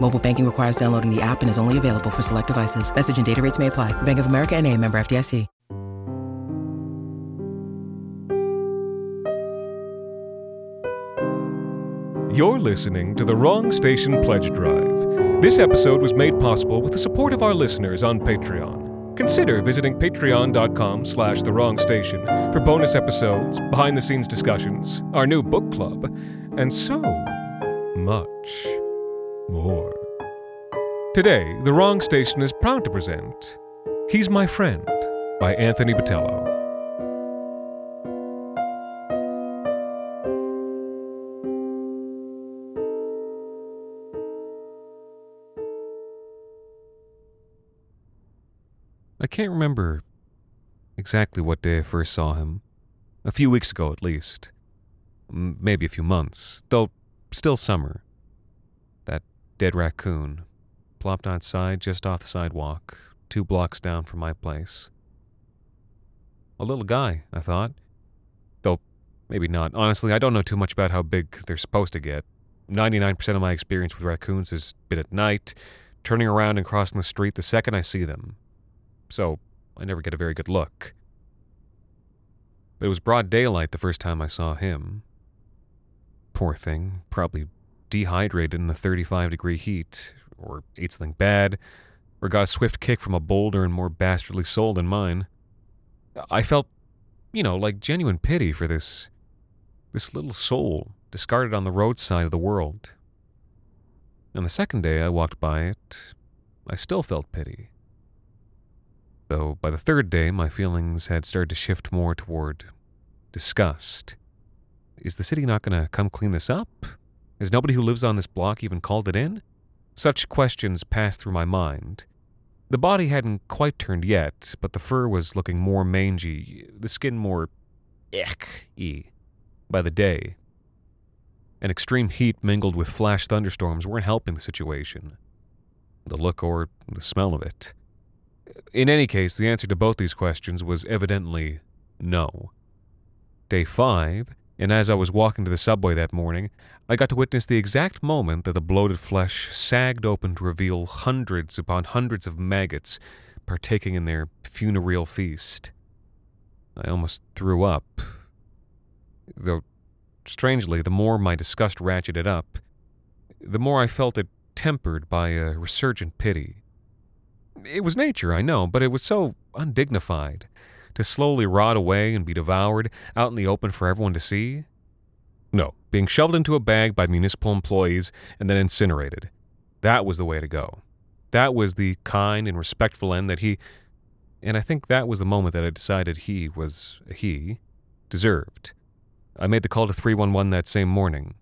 Mobile banking requires downloading the app and is only available for select devices. Message and data rates may apply. Bank of America and a member FDIC. You're listening to the Wrong Station Pledge Drive. This episode was made possible with the support of our listeners on Patreon. Consider visiting patreon.com slash the wrong station for bonus episodes, behind-the-scenes discussions, our new book club, and so much more. Today, The Wrong Station is proud to present He's My Friend by Anthony Botelho. I can't remember exactly what day I first saw him. A few weeks ago, at least. Maybe a few months, though still summer. That dead raccoon plopped outside just off the sidewalk, two blocks down from my place. A little guy, I thought. Though maybe not. Honestly, I don't know too much about how big they're supposed to get. 99% of my experience with raccoons has been at night, turning around and crossing the street the second I see them so I never get a very good look. But it was broad daylight the first time I saw him. Poor thing, probably dehydrated in the 35 degree heat, or ate something bad, or got a swift kick from a bolder and more bastardly soul than mine. I felt, you know, like genuine pity for this this little soul discarded on the roadside of the world. And the second day I walked by it, I still felt pity though by the third day my feelings had started to shift more toward disgust. Is the city not going to come clean this up? Has nobody who lives on this block even called it in? Such questions passed through my mind. The body hadn't quite turned yet, but the fur was looking more mangy, the skin more ick-y by the day. An extreme heat mingled with flash thunderstorms weren't helping the situation. The look or the smell of it. In any case, the answer to both these questions was evidently no. Day five, and as I was walking to the subway that morning, I got to witness the exact moment that the bloated flesh sagged open to reveal hundreds upon hundreds of maggots partaking in their funereal feast. I almost threw up. Though, strangely, the more my disgust ratcheted up, the more I felt it tempered by a resurgent pity. It was nature, I know, but it was so undignified. To slowly rot away and be devoured out in the open for everyone to see? No, being shoveled into a bag by municipal employees and then incinerated. That was the way to go. That was the kind and respectful end that he, and I think that was the moment that I decided he was he, deserved. I made the call to 311 that same morning.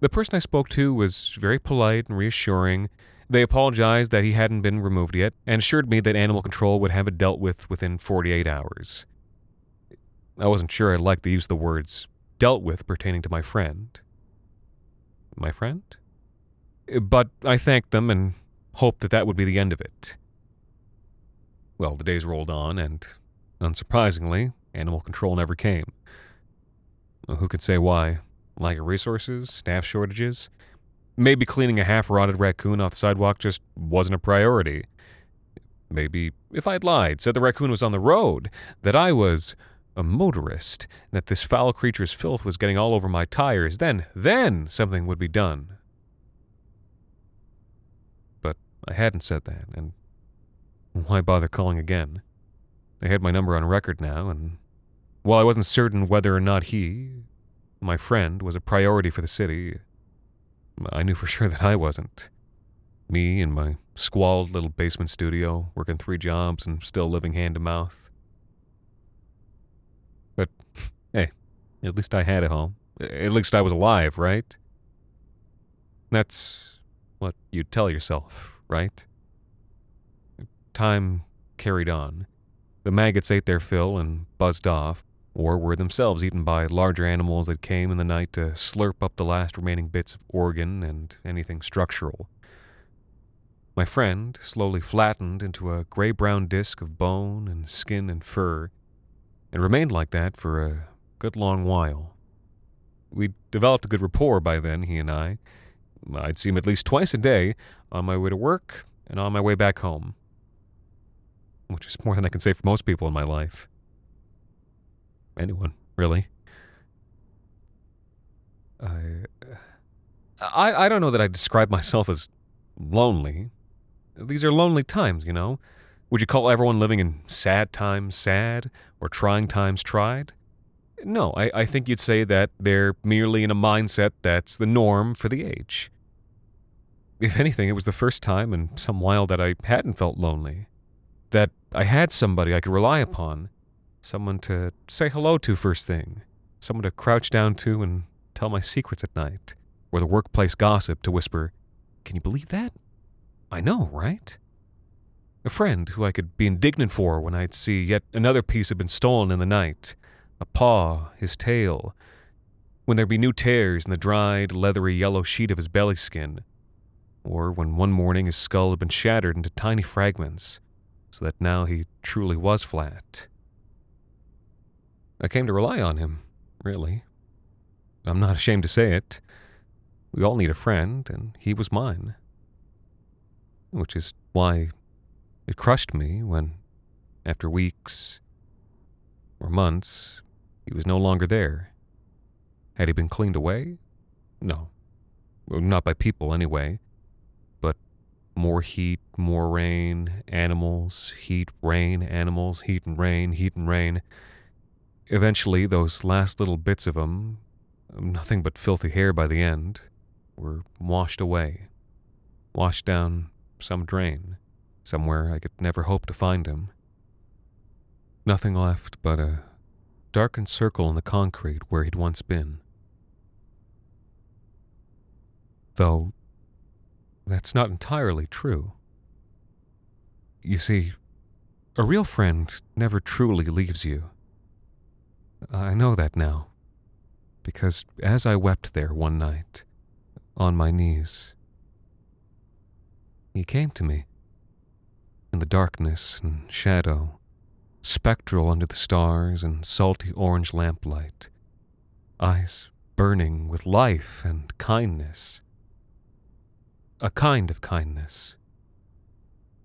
The person I spoke to was very polite and reassuring they apologized that he hadn't been removed yet and assured me that animal control would have it dealt with within 48 hours. I wasn't sure I liked the use of the words dealt with pertaining to my friend. My friend? But I thanked them and hoped that that would be the end of it. Well, the days rolled on, and unsurprisingly, animal control never came. Who could say why? Lack of resources? Staff shortages? Maybe cleaning a half rotted raccoon off the sidewalk just wasn't a priority. Maybe if I'd lied, said the raccoon was on the road, that I was a motorist, and that this foul creature's filth was getting all over my tires, then, then something would be done. But I hadn't said that, and why bother calling again? They had my number on record now, and while I wasn't certain whether or not he, my friend was a priority for the city, I knew for sure that I wasn't. Me in my squalid little basement studio, working three jobs and still living hand to mouth. But hey, at least I had a home. At least I was alive, right? That's what you tell yourself, right? Time carried on. The maggots ate their fill and buzzed off, or were themselves eaten by larger animals that came in the night to slurp up the last remaining bits of organ and anything structural. My friend slowly flattened into a gray brown disk of bone and skin and fur, and remained like that for a good long while. We'd developed a good rapport by then, he and I. I'd see him at least twice a day on my way to work and on my way back home, which is more than I can say for most people in my life. Anyone, really. I, I, I don't know that I describe myself as lonely. These are lonely times, you know. Would you call everyone living in sad times sad or trying times tried? No, I, I think you'd say that they're merely in a mindset that's the norm for the age. If anything, it was the first time in some while that I hadn't felt lonely. That I had somebody I could rely upon. Someone to say hello to first thing. Someone to crouch down to and tell my secrets at night. Or the workplace gossip to whisper, Can you believe that? I know, right? A friend who I could be indignant for when I'd see yet another piece had been stolen in the night a paw, his tail, when there'd be new tears in the dried, leathery yellow sheet of his belly skin, or when one morning his skull had been shattered into tiny fragments, so that now he truly was flat. I came to rely on him, really. I'm not ashamed to say it. We all need a friend, and he was mine. Which is why it crushed me when, after weeks or months, he was no longer there. Had he been cleaned away? No. Not by people, anyway. But more heat, more rain, animals, heat, rain, animals, heat and rain, heat and rain. Eventually, those last little bits of him, nothing but filthy hair by the end, were washed away. Washed down some drain, somewhere I could never hope to find him. Nothing left but a darkened circle in the concrete where he'd once been. Though, that's not entirely true. You see, a real friend never truly leaves you. I know that now, because as I wept there one night, on my knees, he came to me in the darkness and shadow spectral under the stars and salty orange lamplight, eyes burning with life and kindness. A kind of kindness.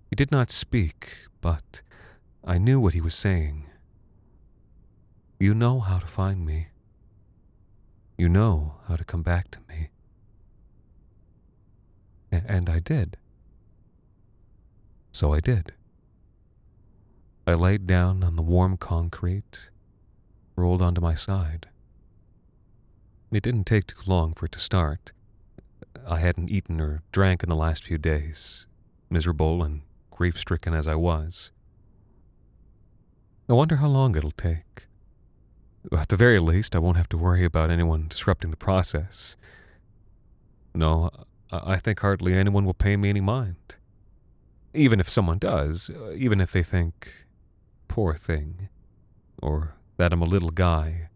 He did not speak, but I knew what he was saying. You know how to find me. You know how to come back to me. A- and I did. So I did. I laid down on the warm concrete, rolled onto my side. It didn't take too long for it to start. I hadn't eaten or drank in the last few days, miserable and grief stricken as I was. I wonder how long it'll take. At the very least, I won't have to worry about anyone disrupting the process. No, I think hardly anyone will pay me any mind. Even if someone does, uh, even if they think poor thing, or that I'm a little guy,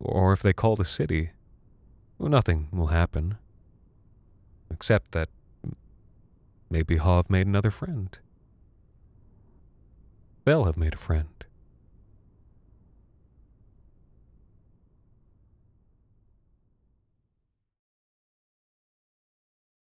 or if they call the city, well, nothing will happen. Except that maybe Hav made another friend. They'll have made a friend.